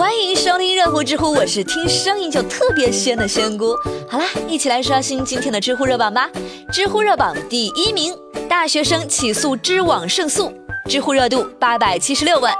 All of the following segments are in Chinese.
欢迎收听热乎知乎，我是听声音就特别仙的仙姑。好啦，一起来刷新今天的知乎热榜吧。知乎热榜第一名，大学生起诉知网胜诉，知乎热度八百七十六万。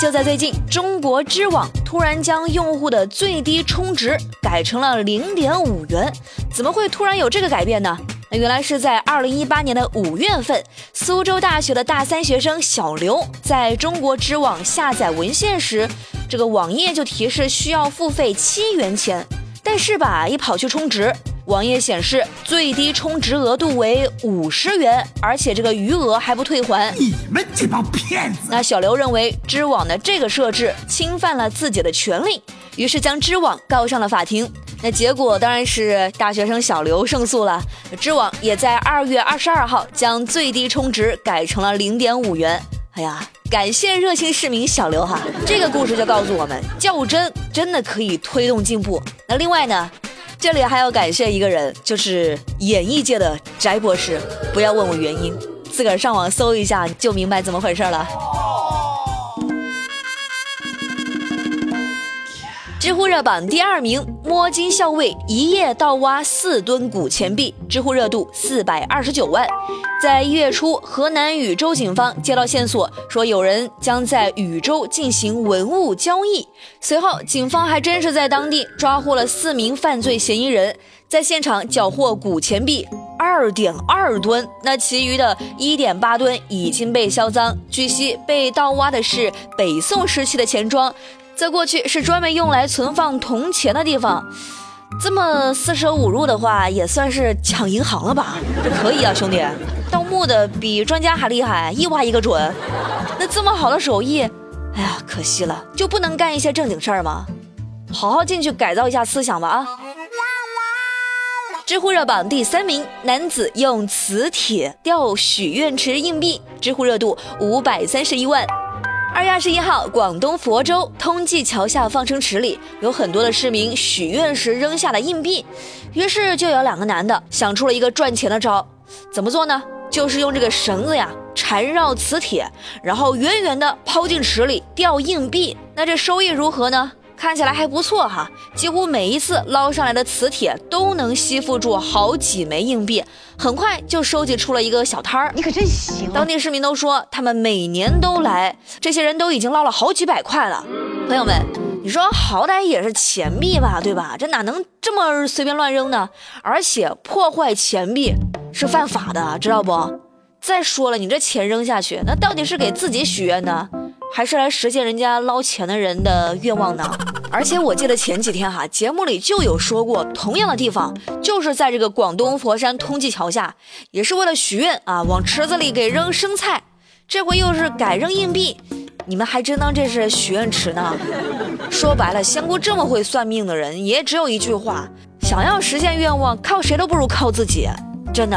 就在最近，中国知网突然将用户的最低充值改成了零点五元，怎么会突然有这个改变呢？那原来是在二零一八年的五月份，苏州大学的大三学生小刘在中国知网下载文献时。这个网页就提示需要付费七元钱，但是吧，一跑去充值，网页显示最低充值额度为五十元，而且这个余额还不退还。你们这帮骗子！那小刘认为知网的这个设置侵犯了自己的权利，于是将知网告上了法庭。那结果当然是大学生小刘胜诉了，知网也在二月二十二号将最低充值改成了零点五元。哎呀，感谢热心市民小刘哈！这个故事就告诉我们，较真真的可以推动进步。那另外呢，这里还要感谢一个人，就是演艺界的翟博士。不要问我原因，自个儿上网搜一下就明白怎么回事了。知乎热榜第二名，摸金校尉一夜盗挖四吨古钱币，知乎热度四百二十九万。在一月初，河南禹州警方接到线索，说有人将在禹州进行文物交易。随后，警方还真是在当地抓获了四名犯罪嫌疑人，在现场缴获古钱币二点二吨，那其余的一点八吨已经被销赃。据悉，被盗挖的是北宋时期的钱庄。在过去是专门用来存放铜钱的地方，这么四舍五入的话，也算是抢银行了吧？这可以啊，兄弟，盗墓的比专家还厉害，一挖一个准。那这么好的手艺，哎呀，可惜了，就不能干一些正经事儿吗？好好进去改造一下思想吧啊！知乎热榜第三名，男子用磁铁吊许愿池硬币，知乎热度五百三十一万。二月二十一号，广东佛州通济桥下放生池里有很多的市民许愿时扔下的硬币，于是就有两个男的想出了一个赚钱的招，怎么做呢？就是用这个绳子呀缠绕磁铁，然后远远的抛进池里钓硬币。那这收益如何呢？看起来还不错哈，几乎每一次捞上来的磁铁都能吸附住好几枚硬币，很快就收集出了一个小摊儿。你可真行！当地市民都说，他们每年都来，这些人都已经捞了好几百块了。朋友们，你说好歹也是钱币吧，对吧？这哪能这么随便乱扔呢？而且破坏钱币是犯法的，知道不？再说了，你这钱扔下去，那到底是给自己许愿呢？还是来实现人家捞钱的人的愿望呢？而且我记得前几天哈，节目里就有说过，同样的地方就是在这个广东佛山通济桥下，也是为了许愿啊，往池子里给扔生菜，这回又是改扔硬币，你们还真当这是许愿池呢？说白了，仙姑这么会算命的人，也只有一句话：想要实现愿望，靠谁都不如靠自己，真的。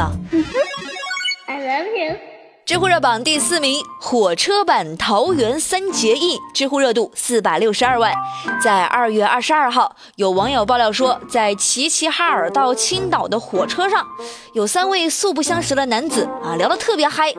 I love you。知乎热榜第四名，火车版桃园三结义，知乎热度四百六十二万。在二月二十二号，有网友爆料说，在齐齐哈尔到青岛的火车上，有三位素不相识的男子啊，聊得特别嗨。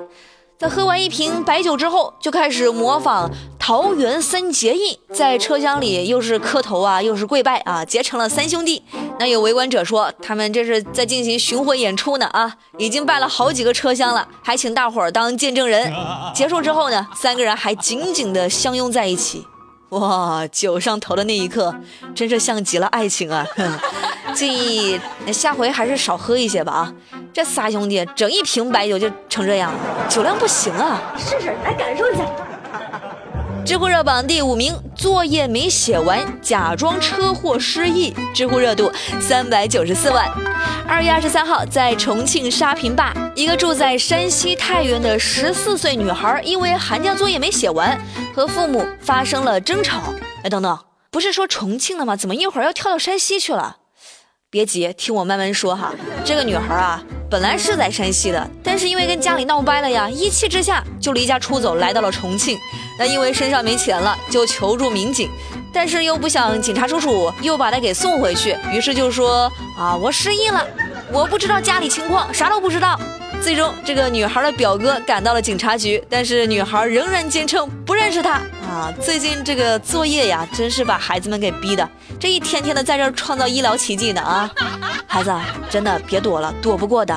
在喝完一瓶白酒之后，就开始模仿桃园三结义，在车厢里又是磕头啊，又是跪拜啊，结成了三兄弟。那有围观者说，他们这是在进行巡回演出呢啊，已经拜了好几个车厢了，还请大伙儿当见证人。结束之后呢，三个人还紧紧地相拥在一起。哇，酒上头的那一刻，真是像极了爱情啊！建议下回还是少喝一些吧啊。这仨兄弟整一瓶白酒就成这样了，酒量不行啊！试试来感受一下。知乎热榜第五名，作业没写完，假装车祸失忆，知乎热度三百九十四万。二月二十三号，在重庆沙坪坝，一个住在山西太原的十四岁女孩，因为寒假作业没写完，和父母发生了争吵。哎，等等，不是说重庆的吗？怎么一会儿要跳到山西去了？别急，听我慢慢说哈。这个女孩啊，本来是在山西的，但是因为跟家里闹掰了呀，一气之下就离家出走，来到了重庆。那因为身上没钱了，就求助民警，但是又不想警察叔叔又把她给送回去，于是就说啊，我失忆了，我不知道家里情况，啥都不知道。最终，这个女孩的表哥赶到了警察局，但是女孩仍然坚称不认识他。啊！最近这个作业呀，真是把孩子们给逼的，这一天天的在这儿创造医疗奇迹呢啊！孩子，真的别躲了，躲不过的。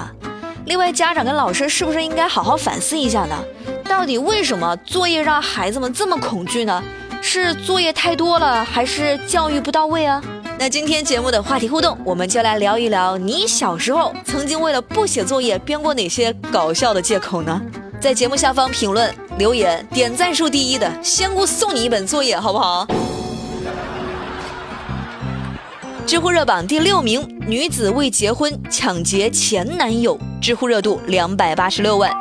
另外，家长跟老师是不是应该好好反思一下呢？到底为什么作业让孩子们这么恐惧呢？是作业太多了，还是教育不到位啊？那今天节目的话题互动，我们就来聊一聊，你小时候曾经为了不写作业编过哪些搞笑的借口呢？在节目下方评论留言，点赞数第一的仙姑送你一本作业，好不好？知乎热榜第六名，女子为结婚抢劫前男友，知乎热度两百八十六万。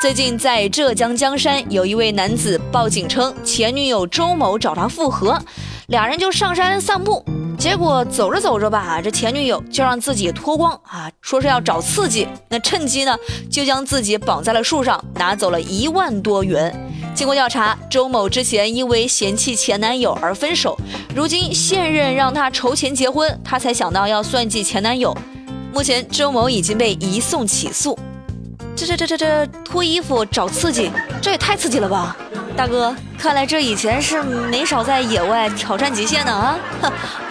最近在浙江江山，有一位男子报警称前女友周某找他复合，俩人就上山散步。结果走着走着吧，这前女友就让自己脱光啊，说是要找刺激。那趁机呢，就将自己绑在了树上，拿走了一万多元。经过调查，周某之前因为嫌弃前男友而分手，如今现任让他筹钱结婚，他才想到要算计前男友。目前，周某已经被移送起诉。这这这这这脱衣服找刺激，这也太刺激了吧！大哥，看来这以前是没少在野外挑战极限呢啊！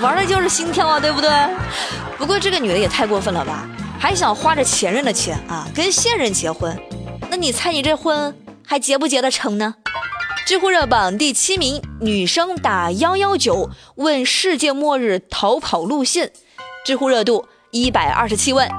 玩的就是心跳啊，对不对？不过这个女的也太过分了吧，还想花着前任的钱啊跟现任结婚，那你猜你这婚还结不结得成呢？知乎热榜第七名，女生打幺幺九问世界末日逃跑路线，知乎热度一百二十七万。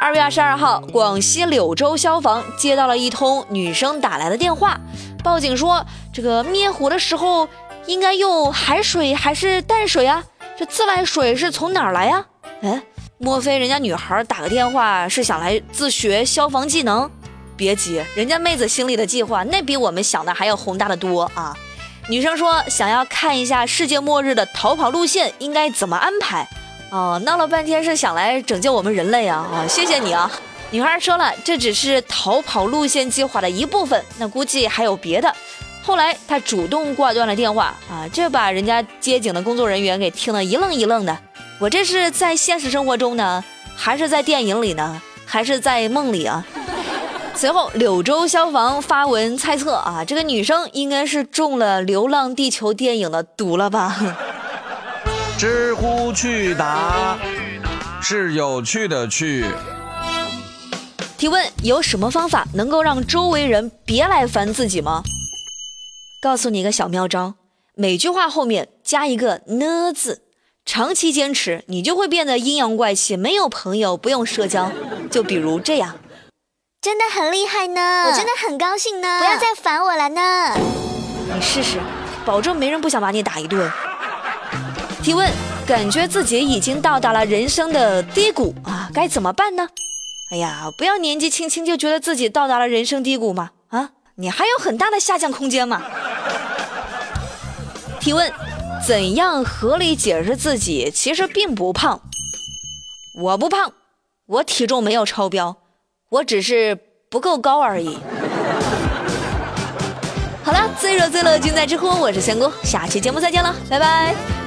二月二十二号，广西柳州消防接到了一通女生打来的电话，报警说这个灭火的时候应该用海水还是淡水啊？这自来水是从哪儿来呀？哎，莫非人家女孩打个电话是想来自学消防技能？别急，人家妹子心里的计划那比我们想的还要宏大的多啊！女生说想要看一下世界末日的逃跑路线应该怎么安排。哦，闹了半天是想来拯救我们人类啊！啊，谢谢你啊！女孩说了，这只是逃跑路线计划的一部分，那估计还有别的。后来她主动挂断了电话啊，这把人家接警的工作人员给听得一愣一愣的。我这是在现实生活中呢，还是在电影里 呢，还是在梦里啊？随后柳州消防发文猜测啊，这个女生应该是中了《流浪地球》电影的毒了吧？知乎趣答是有趣的趣。提问：有什么方法能够让周围人别来烦自己吗？告诉你一个小妙招，每句话后面加一个呢字，长期坚持，你就会变得阴阳怪气，没有朋友，不用社交。就比如这样，真的很厉害呢，我真的很高兴呢，不要再烦我了呢。你试试，保证没人不想把你打一顿。提问：感觉自己已经到达了人生的低谷啊，该怎么办呢？哎呀，不要年纪轻轻就觉得自己到达了人生低谷嘛！啊，你还有很大的下降空间嘛！提问：怎样合理解释自己其实并不胖？我不胖，我体重没有超标，我只是不够高而已。好了，最热最乐尽在知乎，我是仙姑，下期节目再见了，拜拜。